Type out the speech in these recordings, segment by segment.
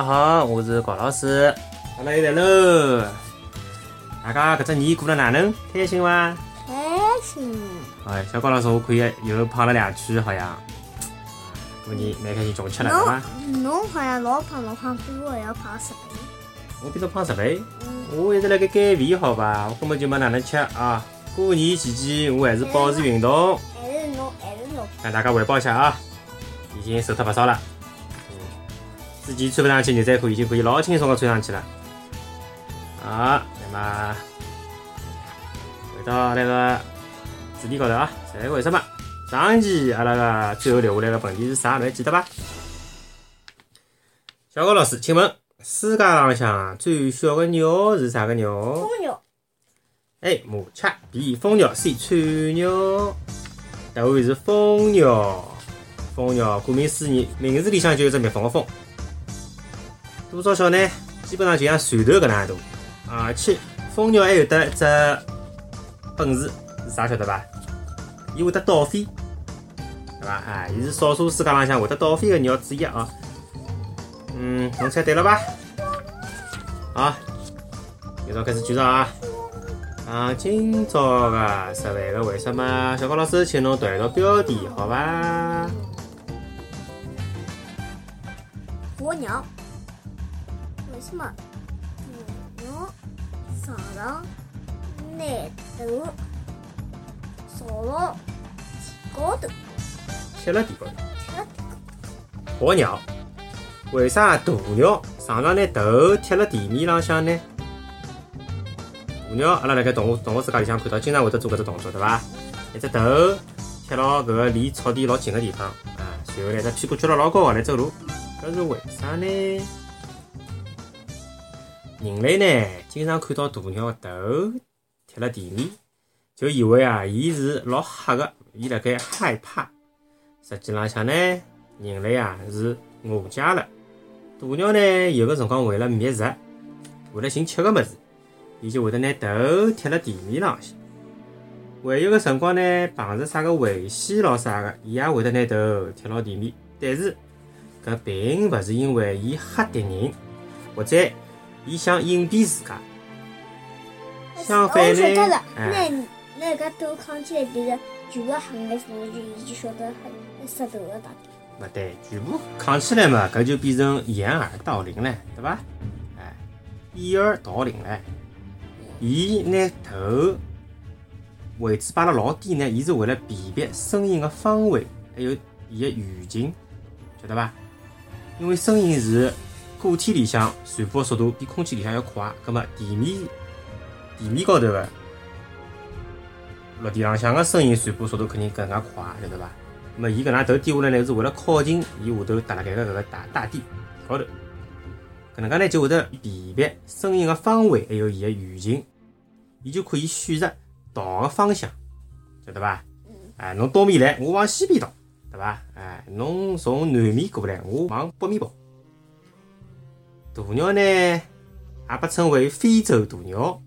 大家好，我是高老师。阿拉又来喽！大家搿只年过得哪能？开心伐？开心。哎，小高老师，我看又胖了两圈，好像。过年蛮开心，穷吃了，对伐？侬好像老胖，老胖，比我还要胖十倍。我比侬胖十倍？我一直辣盖减肥，好伐？我根本就没哪能吃啊！过年期间，我还是保持运动。还是侬，还是侬。向大家汇报一下啊！已经瘦脱不少了。嗯，之前穿不上去牛仔裤，已经可以老轻松的穿上去了。好，那么回到那个主题高头啊，再为什么？上期阿拉个最后留下来个问题是啥？侬还记得伐？小高老师，请问世界浪向最小的鸟是啥个鸟？蜂鸟。A. 麻雀 B. 蜂鸟 C. 蝉鸟。答案是蜂鸟。蜂鸟顾名思义，名字里向就有只蜜蜂的蜂。多少小呢？基本上就像船头搿能大。而且蜂鸟还有得只本事是啥晓得伐？伊会得倒飞，对伐？啊，伊是少数世界浪向会得倒飞的鸟之一啊。嗯，侬猜对了吧？好，今朝开始举手啊！啊，今朝个十万个为什么？小高老师，请侬读一读标题，好伐？鸵鸟，什么？上上拿头坐了地高头，贴了地高头。鸵鸟，为啥大鸟常常拿头贴了地面浪向呢？大鸟，阿拉辣盖动物动物世界里向看到，经常会得做搿只动作，对伐？一只头贴牢搿个离草地老近个地方，啊，随后呢，只屁股撅了老高个来走路，搿是为啥呢？人类呢，经常看到大鸟个头贴了地面，就以为啊，伊是老吓个，伊辣盖害怕。实际浪向呢，人类啊是误解了。大鸟呢，有个辰光为了觅食，为了寻吃个物事，伊就会得拿头贴辣地面浪向。还有个辰光呢，碰着啥个危险咯啥个，伊也会得拿头贴牢地面。但是，搿并勿是因为伊吓敌人，或者。伊想隐蔽自家，相反呢，哎，那那个头扛起来变成全部黑颜色，就伊就晓得很石头的大点。勿对，全部扛起来嘛，搿就变成掩耳盗铃了，对伐？哎，掩耳盗铃了。伊拿头位置摆了老低呢，伊是为了辨别声音的方位，还有伊的语境，晓得伐？因为声音是。个体里向传播速度比空气里向要快，葛末地面地面高头个陆地浪向个声音传播速度肯定更加快，晓得伐？葛末伊搿能头低下来呢，是为了靠近伊下头搭辣盖个搿个大大地高头，搿能介呢就会得辨别声音个方位，还有伊个语境，伊就可以选择逃个方向，晓得伐？哎，侬东面来，我往西边逃，对伐？哎，侬从南面过来，我往北面跑。大鸟呢，也被称为非洲大鸟，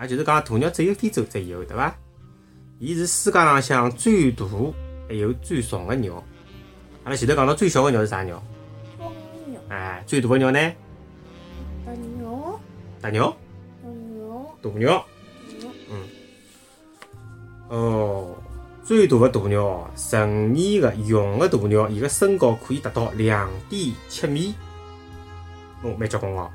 也就是讲，大鸟只有非洲才有，对伐？伊是世界浪向最大还有最重的鸟。阿拉前头讲到最小的鸟是啥鸟？蜂鸟。哎，最大的鸟呢？大鸟。大鸟。大鸟。大鸟。嗯。哦，最大的大鸟，成年的雄的大鸟，伊个身高可以达到两点七米。哦，蛮结棍哦。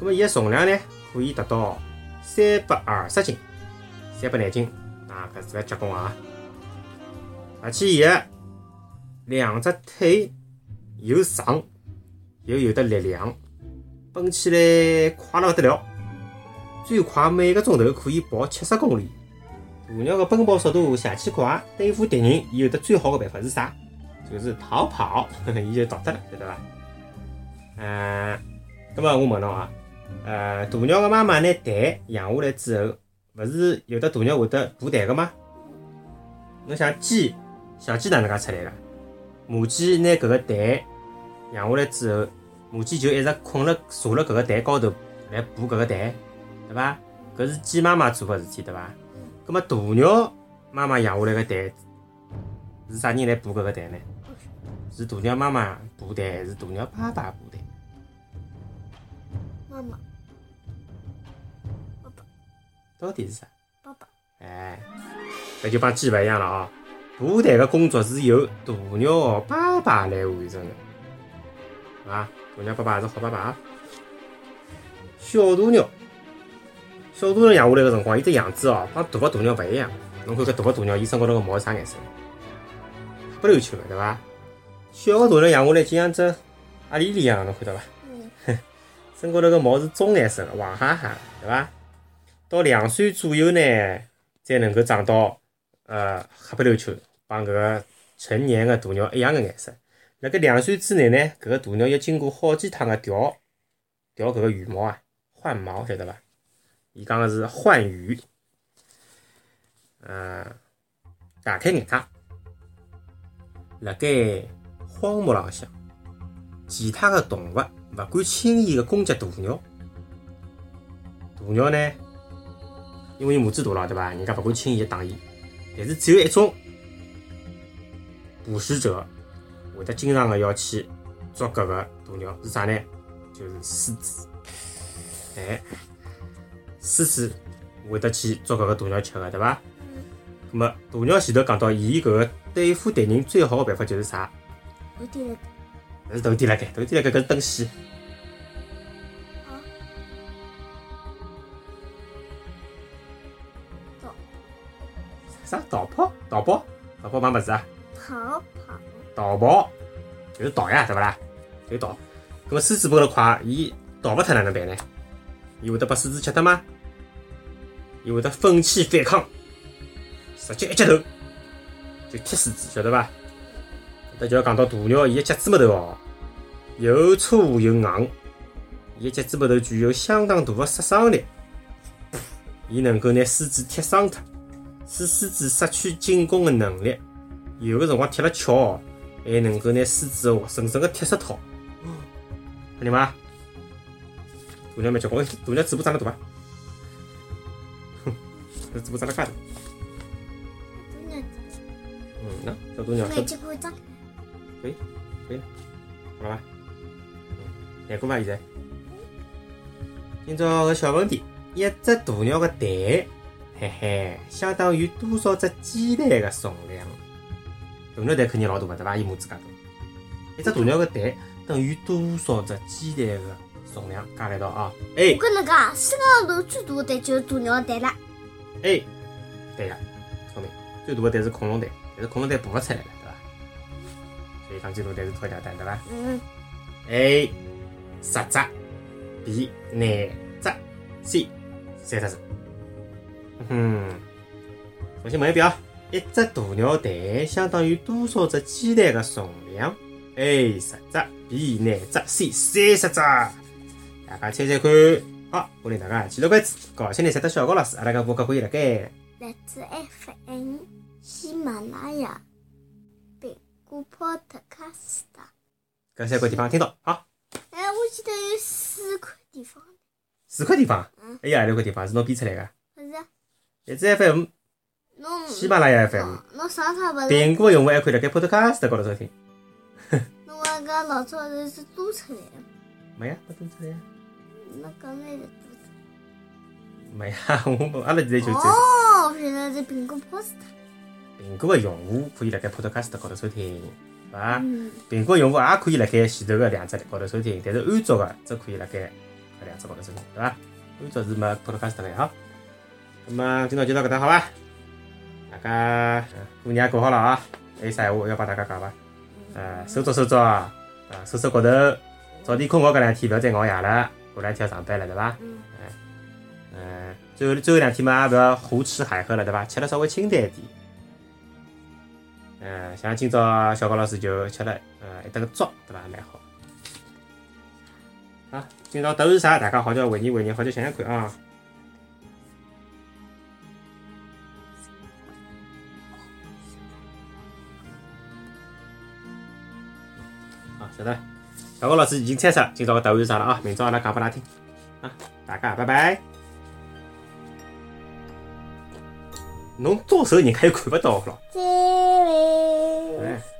咁么，伊个重量呢，可以达到三百二十斤，三百廿斤啊，搿是个结棍啊。而且伊个两只腿又长又有的力量，奔起来快了不得了，最快每个钟头可以跑七十公里。大鸟个奔跑速度邪气快，对付敌人，伊有的最好的办法是啥？就是逃跑，伊就逃脱了，晓得伐？呃，那么我问侬啊，呃，大鸟个妈妈拿蛋养下来之后，勿是有的大鸟会得孵蛋个吗？侬想鸡，小鸡哪能介出来个？母鸡拿搿个蛋养下来之后，母鸡就一直困了坐辣搿个蛋高头来孵搿个蛋，对伐？搿是鸡妈妈做个事体，对伐？葛末大鸟妈妈养下来个蛋是啥人来孵搿个蛋呢？是大鸟妈妈孵蛋，还是大鸟爸爸孵蛋？妈妈，到底是啥？爸爸，哎，搿就帮鸡勿一样了啊！爬蛋的工作是由大鸟爸爸来完成的，啊，大鸟爸爸是好爸爸啊。小鸵鸟，小鸵鸟养下来个辰光，伊只样子哦，帮大个大鸟勿一样。侬看搿大个大鸟，伊身高头个毛是啥颜色？黑不溜秋个，对伐？小个鸵鸟养下来就像只阿狸狸一样，侬看到伐？身高头个毛是棕颜色个，黄哈哈个，对伐？到两岁左右呢，才能够长到呃黑不溜秋，帮搿个成年个大鸟一样个颜色。辣盖两岁之内呢，搿个大鸟要经过好几趟个调调搿个羽毛啊，换毛，晓得伐？伊讲个是换羽。嗯，大开眼界，辣盖荒漠浪向，其他个动物勿敢轻易个攻击大鸟。大鸟呢，因为伊母子大了，对伐？人家勿敢轻易地打伊。但是只有一种捕食者会得经常个要去捉搿个大鸟，是啥呢？就是狮子。哎，狮子会得去捉搿个大鸟吃个，对伐？咁么大鸟前头讲到，伊搿个对付敌人最好个办法就是啥？有点了，搿是头点辣盖，头点辣盖搿是灯线。啊，啥逃跑？逃跑？逃跑买物事啊？逃跑，逃跑就是逃呀，对勿啦？就是逃。咁么狮子跑得快，伊逃勿脱哪能办呢？伊会得把狮子吃脱吗？伊会得奋起反抗，直接一脚头就踢狮子，晓得伐？搿就要讲到大鸟，伊个脚趾末头哦，又粗又硬，伊个脚趾末头具有相当大个杀伤力，伊能够拿狮子踢伤脱，使狮子失去进攻个能力。有个辰光踢了巧哦，还能够拿狮子活生生个踢死脱。看见伐？大鸟蛮结棍，大鸟嘴巴长得大伐？哼，搿嘴巴长得介大。嗯，那小大鸟，没结果长，好了伐？嗯，来过伐？现在，今朝个小问题，一只大鸟个蛋，嘿嘿，相当于多少只鸡蛋个重量？大鸟蛋肯定老大个对伐？伊母子介大，一只大鸟个蛋等于多少只鸡蛋个重量？加来一道啊！A 我跟侬讲，世界上头最大的蛋就是大鸟蛋了。A，对个，聪明。最大个蛋是恐龙蛋，但是恐龙蛋爬勿出来了，对伐？所以讲最大蛋是鸵鸟蛋，对伐？嗯，A 十只，B 廿只，C 三十只。嗯哼，重新问一遍啊！一只鸵鸟蛋相当于多少只鸡蛋的重量？A 十只，B 廿只，C 三十只。大家猜猜看。好，我令大家记牢关子，高兴的三得小高老师，阿拉个播客可以辣盖来自 FM、喜马拉雅、苹果 Podcast。搿三个地方听到。好，哎，我记得有四块地方，四块地方嗯，还有何里块地方是侬编出来个？不是？荔枝 FM、侬喜马拉雅 FM。侬侬上趟不是？苹果用户还可以辣盖 Podcast 高头收听。侬那个老早头是多出来的，没呀，没登出来呀。那刚才是多出没呀，我阿拉现在就哦，原来是苹果 Post。苹果个用户可以辣盖 Podcast 高头收听，对伐？嗯，苹果用户也可以辣盖前头个两只高头收听，但是安卓个只可以辣盖搿两只高头收听，对伐？安卓是没 Podcast 个哈。那么今朝就到搿搭好伐？大家呃过年过好了啊！还有啥闲话要帮大家讲伐？呃，收拾收拾啊，啊，收拾骨头，早点困觉搿两天，勿要再熬夜了，过两天要上班了，对伐？嗯，嗯，最后最后两天嘛，也勿要胡吃海喝了，对伐？吃了稍微清淡一点。嗯，像今朝小高老师就吃了呃一顿粥，对伐？蛮好。啊，今朝答案是啥？大家好叫回忆回忆，好叫想想看啊。好，晓得了。小高老师已经猜出今朝个答案是啥了啊？明朝阿拉讲拨㑚听。啊，大家拜拜。侬招手人家又看勿到咯。再 Yeah.